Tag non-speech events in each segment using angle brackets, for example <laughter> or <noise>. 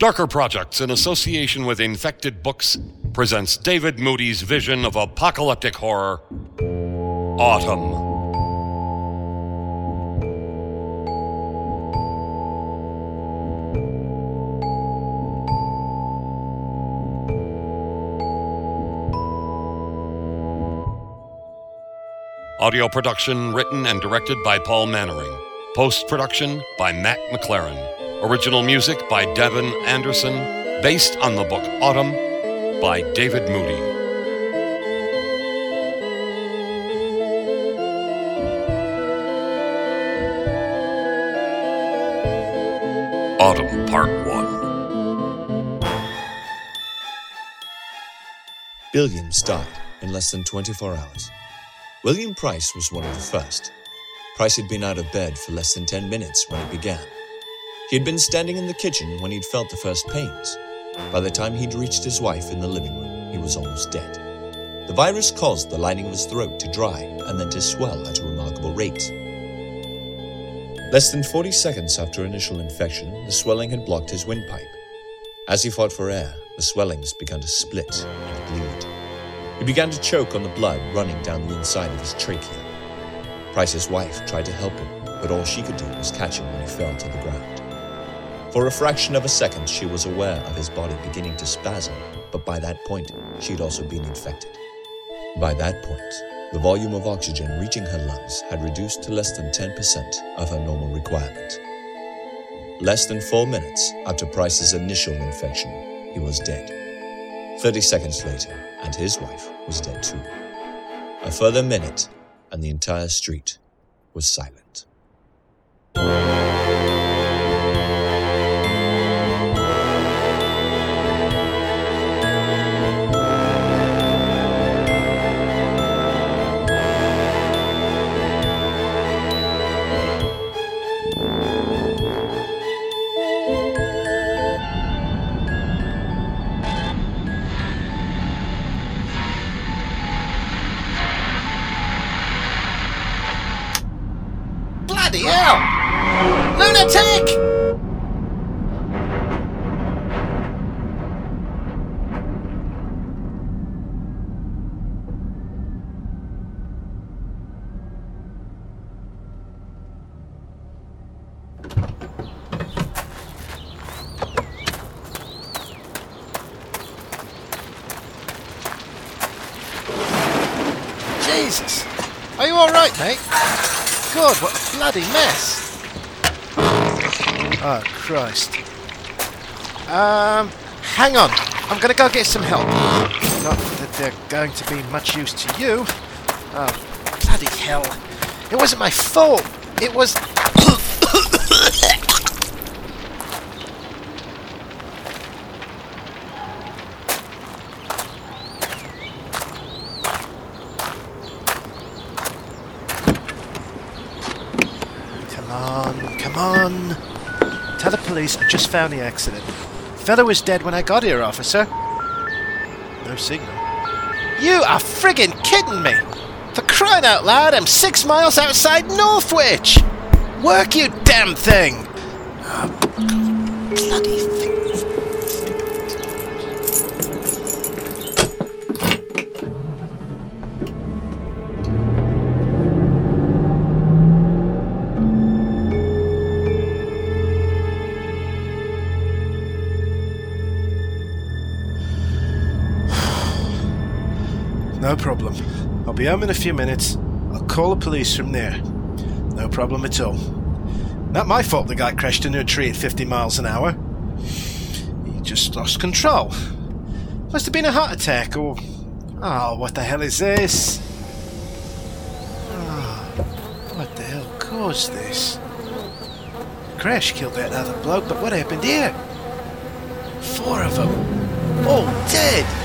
Darker Projects, in association with Infected Books, presents David Moody's vision of apocalyptic horror Autumn. Audio production written and directed by Paul Mannering. Post production by Matt McLaren. Original music by Devin Anderson. Based on the book Autumn by David Moody. Autumn Part 1. Billions died in less than 24 hours. William Price was one of the first. Price had been out of bed for less than 10 minutes when it began. He had been standing in the kitchen when he'd felt the first pains. By the time he'd reached his wife in the living room, he was almost dead. The virus caused the lining of his throat to dry and then to swell at a remarkable rate. Less than 40 seconds after initial infection, the swelling had blocked his windpipe. As he fought for air, the swellings began to split and bleed. He began to choke on the blood running down the inside of his trachea. Price's wife tried to help him, but all she could do was catch him when he fell to the ground. For a fraction of a second, she was aware of his body beginning to spasm, but by that point, she had also been infected. By that point, the volume of oxygen reaching her lungs had reduced to less than 10% of her normal requirement. Less than four minutes after Price's initial infection, he was dead. 30 seconds later, and his wife was dead too. A further minute, and the entire street was silent. Jesus! Are you alright, mate? God, what a bloody mess! Oh, Christ. Um, hang on. I'm gonna go get some help. Not that they're going to be much use to you. Oh, bloody hell. It wasn't my fault. It was. Come on, come on. Tell the police I just found the accident. Fellow was dead when I got here, officer. No signal. You are friggin' kidding me! For crying out loud, I'm six miles outside Northwich! Work, you damn thing! Oh, bloody No problem. I'll be home in a few minutes. I'll call the police from there. No problem at all. Not my fault the guy crashed into a tree at 50 miles an hour. He just lost control. Must have been a heart attack or. Oh, what the hell is this? Oh, what the hell caused this? Crash killed that other bloke, but what happened here? Four of them. All dead!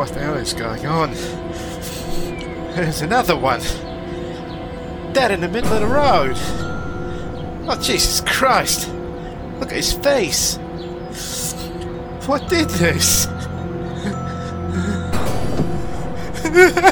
What the hell is going on? There's another one. Dead in the middle of the road. Oh, Jesus Christ. Look at his face. What did this? <laughs>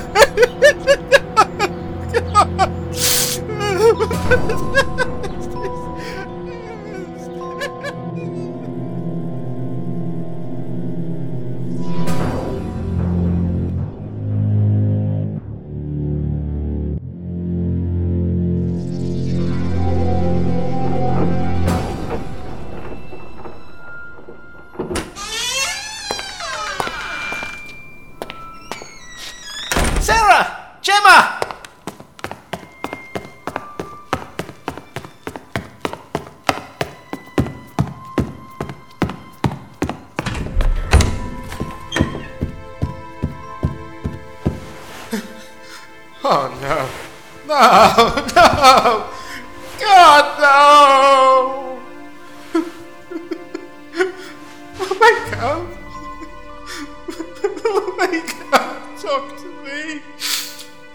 talk to me!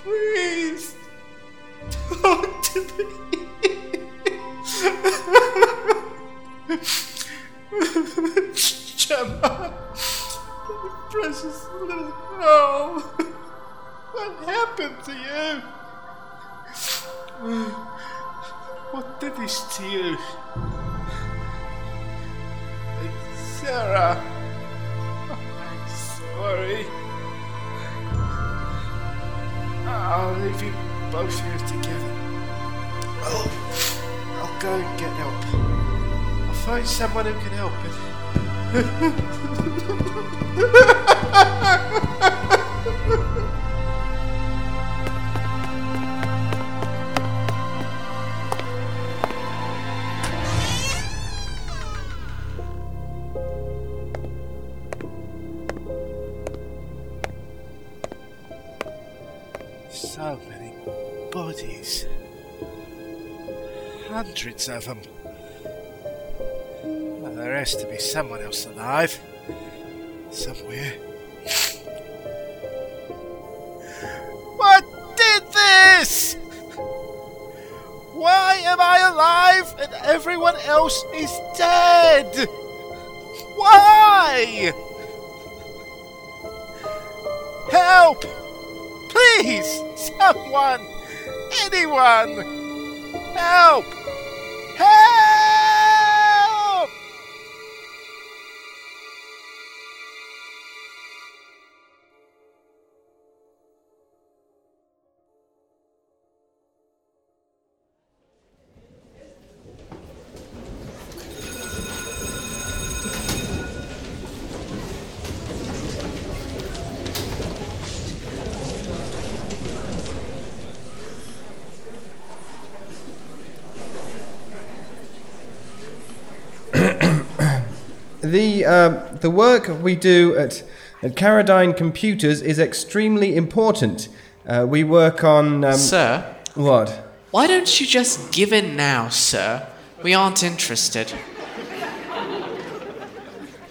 Please! Talk to me! Gemma! Precious little girl! What happened to you? What did this to you? Sarah, I'm sorry. I'll leave you both here together. I'll, I'll go and get help. I'll find someone who can help <laughs> Hundreds of them. Well, there has to be someone else alive. Somewhere. What did this? Why am I alive and everyone else is dead? Why? Help! Please! Someone! Anyone! Help! The uh, the work we do at at Caradine Computers is extremely important. Uh, we work on um, Sir, what? why don't you just give in now, sir? We aren't interested.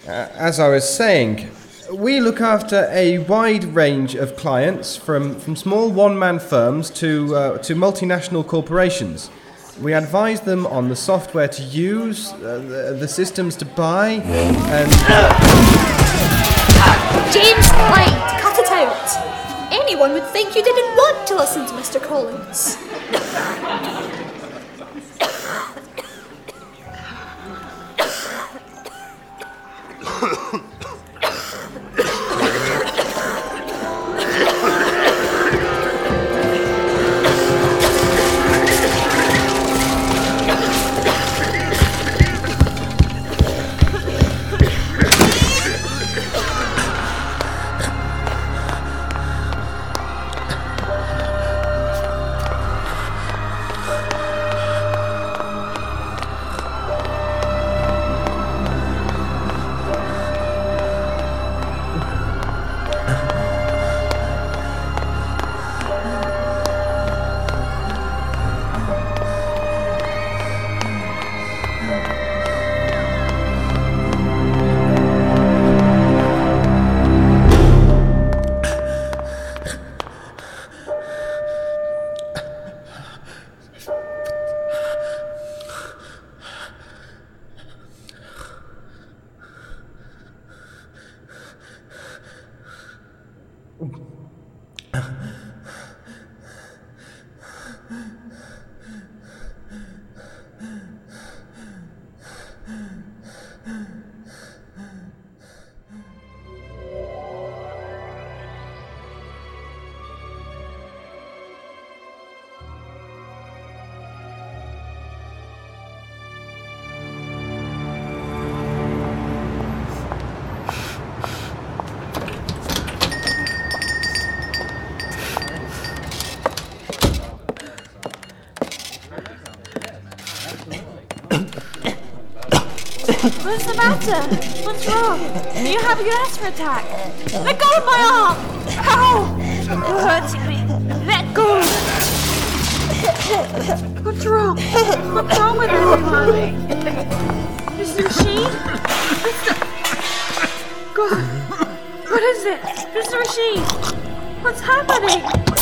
Uh, as I was saying, we look after a wide range of clients, from, from small one man firms to, uh, to multinational corporations. We advise them on the software to use, uh, the, the systems to buy, and. James White, cut it out! Anyone would think you didn't want to listen to Mr. Collins. What's the matter? What's wrong? You having an asthma attack? Let go of my arm! Ow! You're hurting me. Let go! What's wrong? What's wrong with everybody? Is the machine? God! What is it? Mr. Machine! What's happening?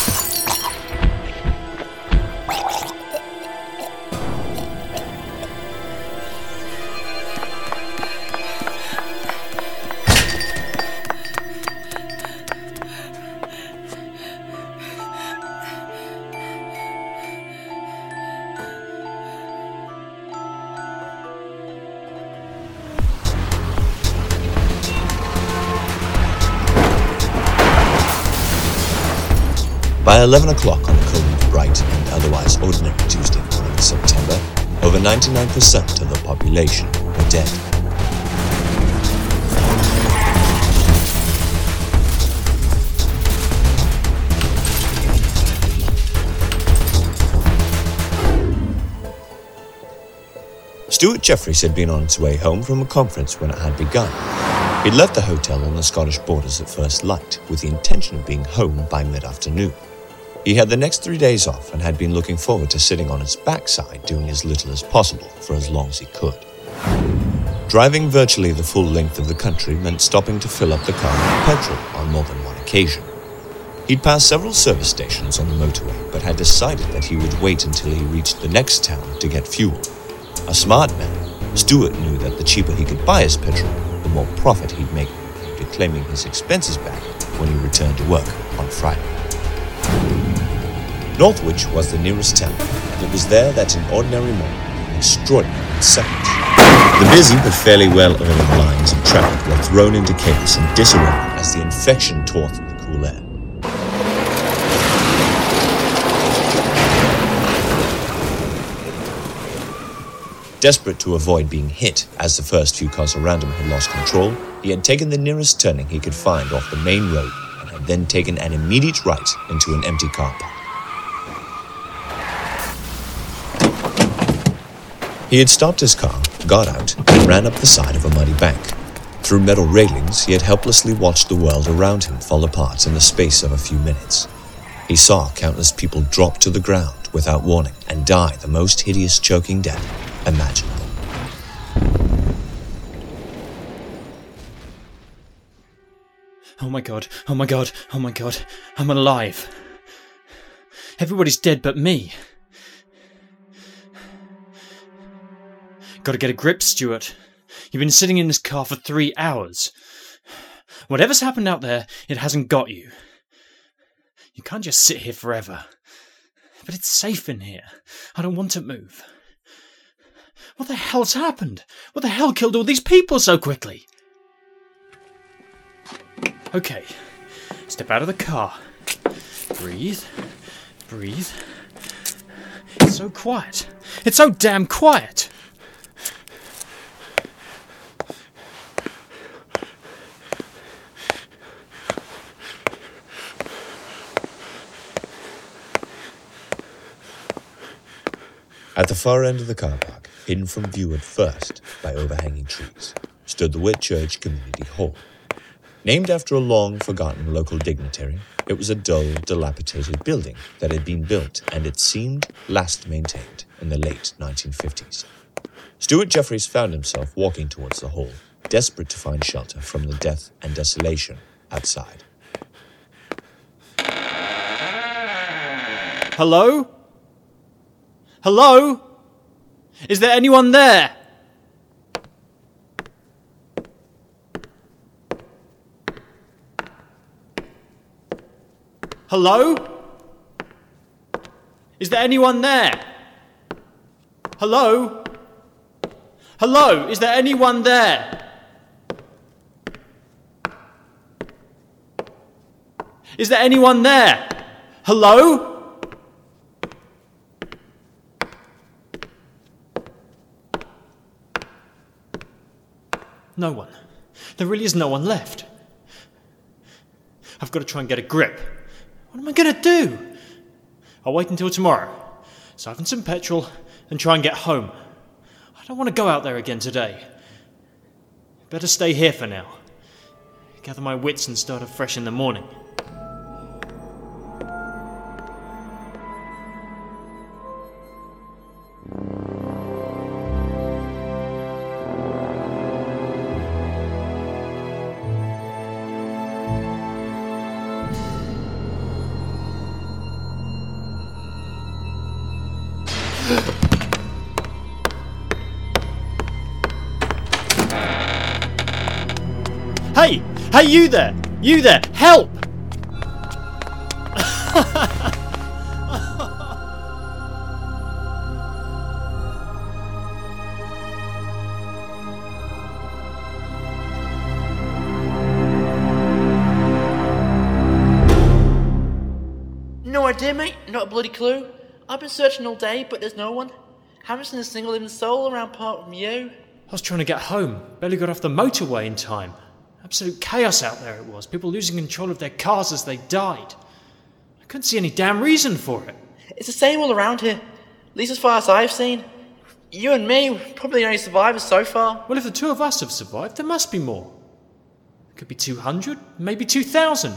By 11 o'clock on a cold, bright, and otherwise ordinary Tuesday morning in September, over 99% of the population were dead. Stuart Jeffries had been on his way home from a conference when it had begun. He'd left the hotel on the Scottish borders at first light with the intention of being home by mid afternoon. He had the next three days off and had been looking forward to sitting on his backside doing as little as possible for as long as he could. Driving virtually the full length of the country meant stopping to fill up the car with petrol on more than one occasion. He'd passed several service stations on the motorway, but had decided that he would wait until he reached the next town to get fuel. A smart man, Stuart knew that the cheaper he could buy his petrol, the more profit he'd make, be claiming his expenses back when he returned to work on Friday. Northwich was the nearest town, and it was there that an ordinary morning, an extraordinary second. The busy but fairly well-oiled lines of traffic were thrown into chaos and disarray as the infection tore through the cool air. Desperate to avoid being hit as the first few cars around him had lost control, he had taken the nearest turning he could find off the main road and had then taken an immediate right into an empty car park. He had stopped his car, got out, and ran up the side of a muddy bank. Through metal railings, he had helplessly watched the world around him fall apart in the space of a few minutes. He saw countless people drop to the ground without warning and die the most hideous choking death imaginable. Oh my god, oh my god, oh my god, I'm alive. Everybody's dead but me. Gotta get a grip, Stuart. You've been sitting in this car for three hours. Whatever's happened out there, it hasn't got you. You can't just sit here forever. But it's safe in here. I don't want to move. What the hell's happened? What the hell killed all these people so quickly? Okay, step out of the car. Breathe. Breathe. It's so quiet. It's so damn quiet. At the far end of the car park, hidden from view at first by overhanging trees, stood the Whitchurch Community Hall. Named after a long forgotten local dignitary, it was a dull, dilapidated building that had been built and it seemed last maintained in the late 1950s. Stuart Jeffries found himself walking towards the hall, desperate to find shelter from the death and desolation outside. Hello? Hello? Is there anyone there? Hello? Is there anyone there? Hello? Hello? Is there anyone there? Is there anyone there? Hello? No one. There really is no one left. I've got to try and get a grip. What am I going to do? I'll wait until tomorrow, siphon some petrol, and try and get home. I don't want to go out there again today. Better stay here for now. Gather my wits and start afresh in the morning. Hey! Hey, you there! You there! Help! No idea, mate. Not a bloody clue. I've been searching all day, but there's no one. Haven't seen a single living soul around apart from you. I was trying to get home. Barely got off the motorway in time. Absolute chaos out there it was. People losing control of their cars as they died. I couldn't see any damn reason for it. It's the same all around here. At least as far as I've seen. You and me, probably the only survivors so far. Well, if the two of us have survived, there must be more. It could be 200, maybe 2,000.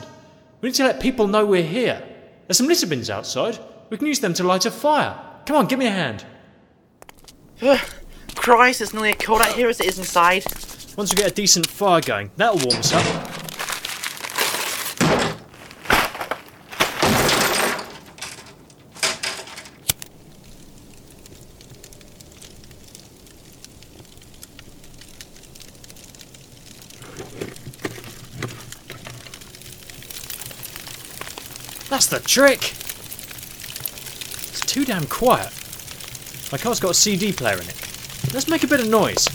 We need to let people know we're here. There's some litter bins outside. We can use them to light a fire. Come on, give me a hand. Christ, it's nearly as cold out here as it is inside. Once we get a decent fire going, that'll warm us up. That's the trick! It's too damn quiet. My car's got a CD player in it. Let's make a bit of noise.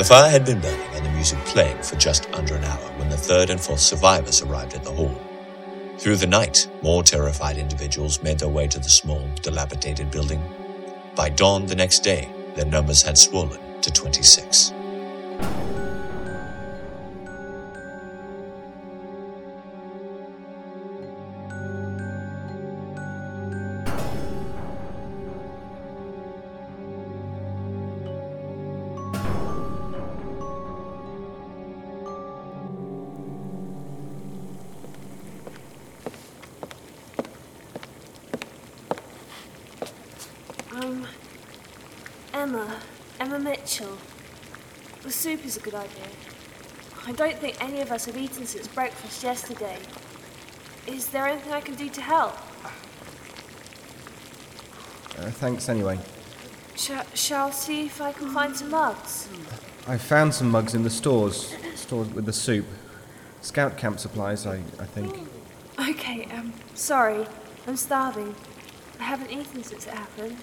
The fire had been burning and the music playing for just under an hour when the third and fourth survivors arrived at the hall. Through the night, more terrified individuals made their way to the small, dilapidated building. By dawn the next day, their numbers had swollen to 26. Emma, Emma Mitchell. The soup is a good idea. I don't think any of us have eaten since breakfast yesterday. Is there anything I can do to help? Uh, thanks anyway. Sh- shall I see if I can find some mugs? I found some mugs in the stores, stores with the soup. Scout camp supplies, I, I think. Okay, um, sorry. I'm starving. I haven't eaten since it happened.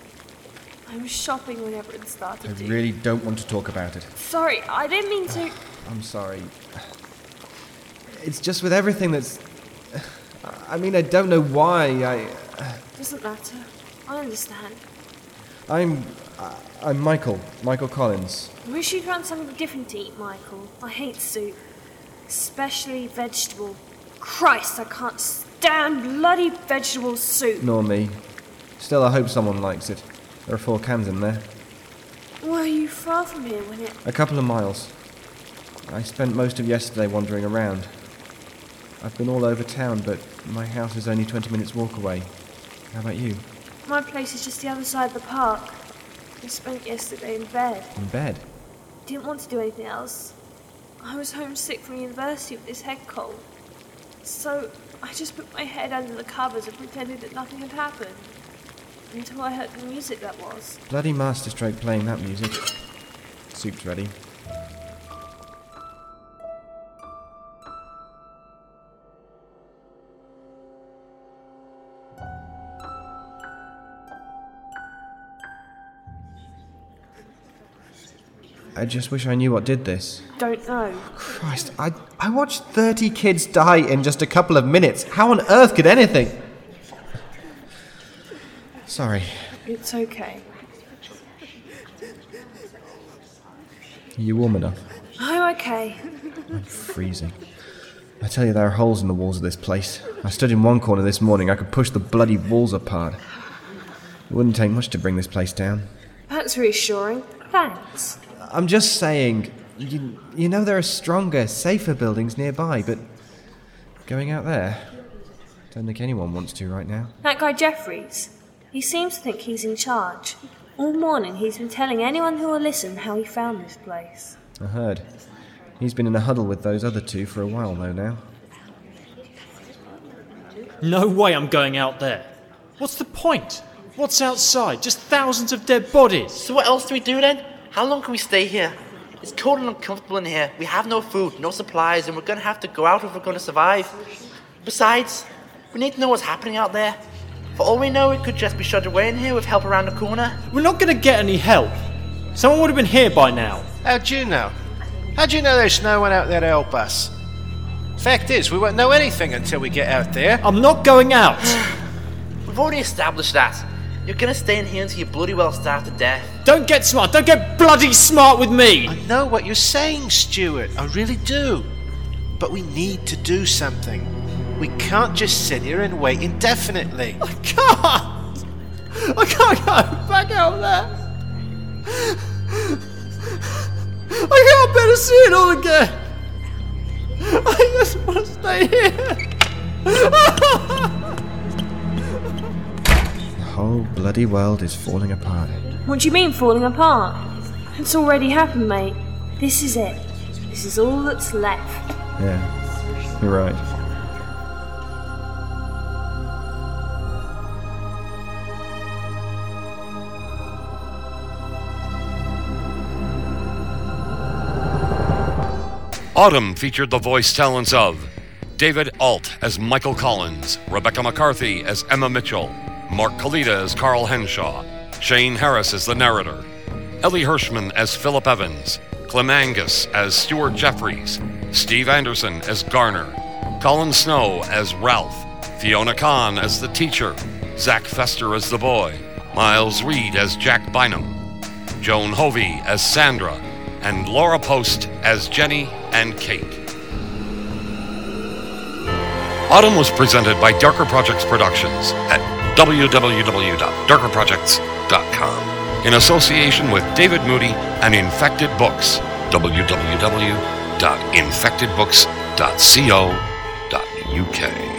I was shopping whenever it started I to. really don't want to talk about it. Sorry, I didn't mean to. <sighs> I'm sorry. <sighs> It's just with everything that's. <sighs> I mean, I don't know why. I. Doesn't matter. I understand. I'm. I'm Michael. Michael Collins. I Wish you'd found something different to eat, Michael. I hate soup. Especially vegetable. Christ, I can't stand bloody vegetable soup. Nor me. Still, I hope someone likes it. There are four cans in there. Were you far from here when it. A couple of miles. I spent most of yesterday wandering around. I've been all over town, but my house is only 20 minutes walk away. How about you? My place is just the other side of the park. I spent yesterday in bed. In bed? Didn't want to do anything else. I was homesick from university with this head cold. So I just put my head under the covers and pretended that nothing had happened. Until I heard the music that was. Bloody masterstroke playing that music. Soup's ready. I just wish I knew what did this. Don't know. Christ, I, I watched 30 kids die in just a couple of minutes. How on earth could anything? Sorry. It's okay. Are you warm enough? I'm okay. I'm freezing. I tell you, there are holes in the walls of this place. I stood in one corner this morning, I could push the bloody walls apart. It wouldn't take much to bring this place down. That's reassuring. Thanks. I'm just saying, you, you know there are stronger, safer buildings nearby, but going out there, don't think anyone wants to right now. That guy Jeffries, he seems to think he's in charge. All morning he's been telling anyone who will listen how he found this place. I heard. He's been in a huddle with those other two for a while though now. No way I'm going out there. What's the point? What's outside? Just thousands of dead bodies. So what else do we do then? How long can we stay here? It's cold and uncomfortable in here. We have no food, no supplies, and we're gonna have to go out if we're gonna survive. Besides, we need to know what's happening out there. For all we know, it could just be shut away in here with help around the corner. We're not going to get any help. Someone would have been here by now. How'd you know? How'd you know there's no one out there to help us? Fact is, we won't know anything until we get out there. I'm not going out. <sighs> We've already established that. You're gonna stay in here until you're bloody well starve to death. Don't get smart. Don't get bloody smart with me. I know what you're saying, Stuart. I really do. But we need to do something. We can't just sit here and wait indefinitely. I can't. I can't go back out there. I can't bear to see it all again. I just want to stay here. The whole bloody world is falling apart. What do you mean falling apart? It's already happened, mate. This is it. This is all that's left. Yeah, you're right. Autumn featured the voice talents of David Ault as Michael Collins, Rebecca McCarthy as Emma Mitchell, Mark Kalita as Carl Henshawe, Shane Harris as the narrator, Elie Hirschman as Philip Evans, Clym Angus as Stuart Jeffries, Steve Anderson as Garner, Colin Snow as Ralph, Fiona Conn as the teacher, Zach Fester as the boy, Miles Reed as Jack Bynum, Joan Hovey as Sandra, and Laura Post as Jenny and Kate. Autumn was presented by Darker Projects Productions at www.darkerprojects.com in association with David Moody and Infected Books. www.infectedbooks.co.uk.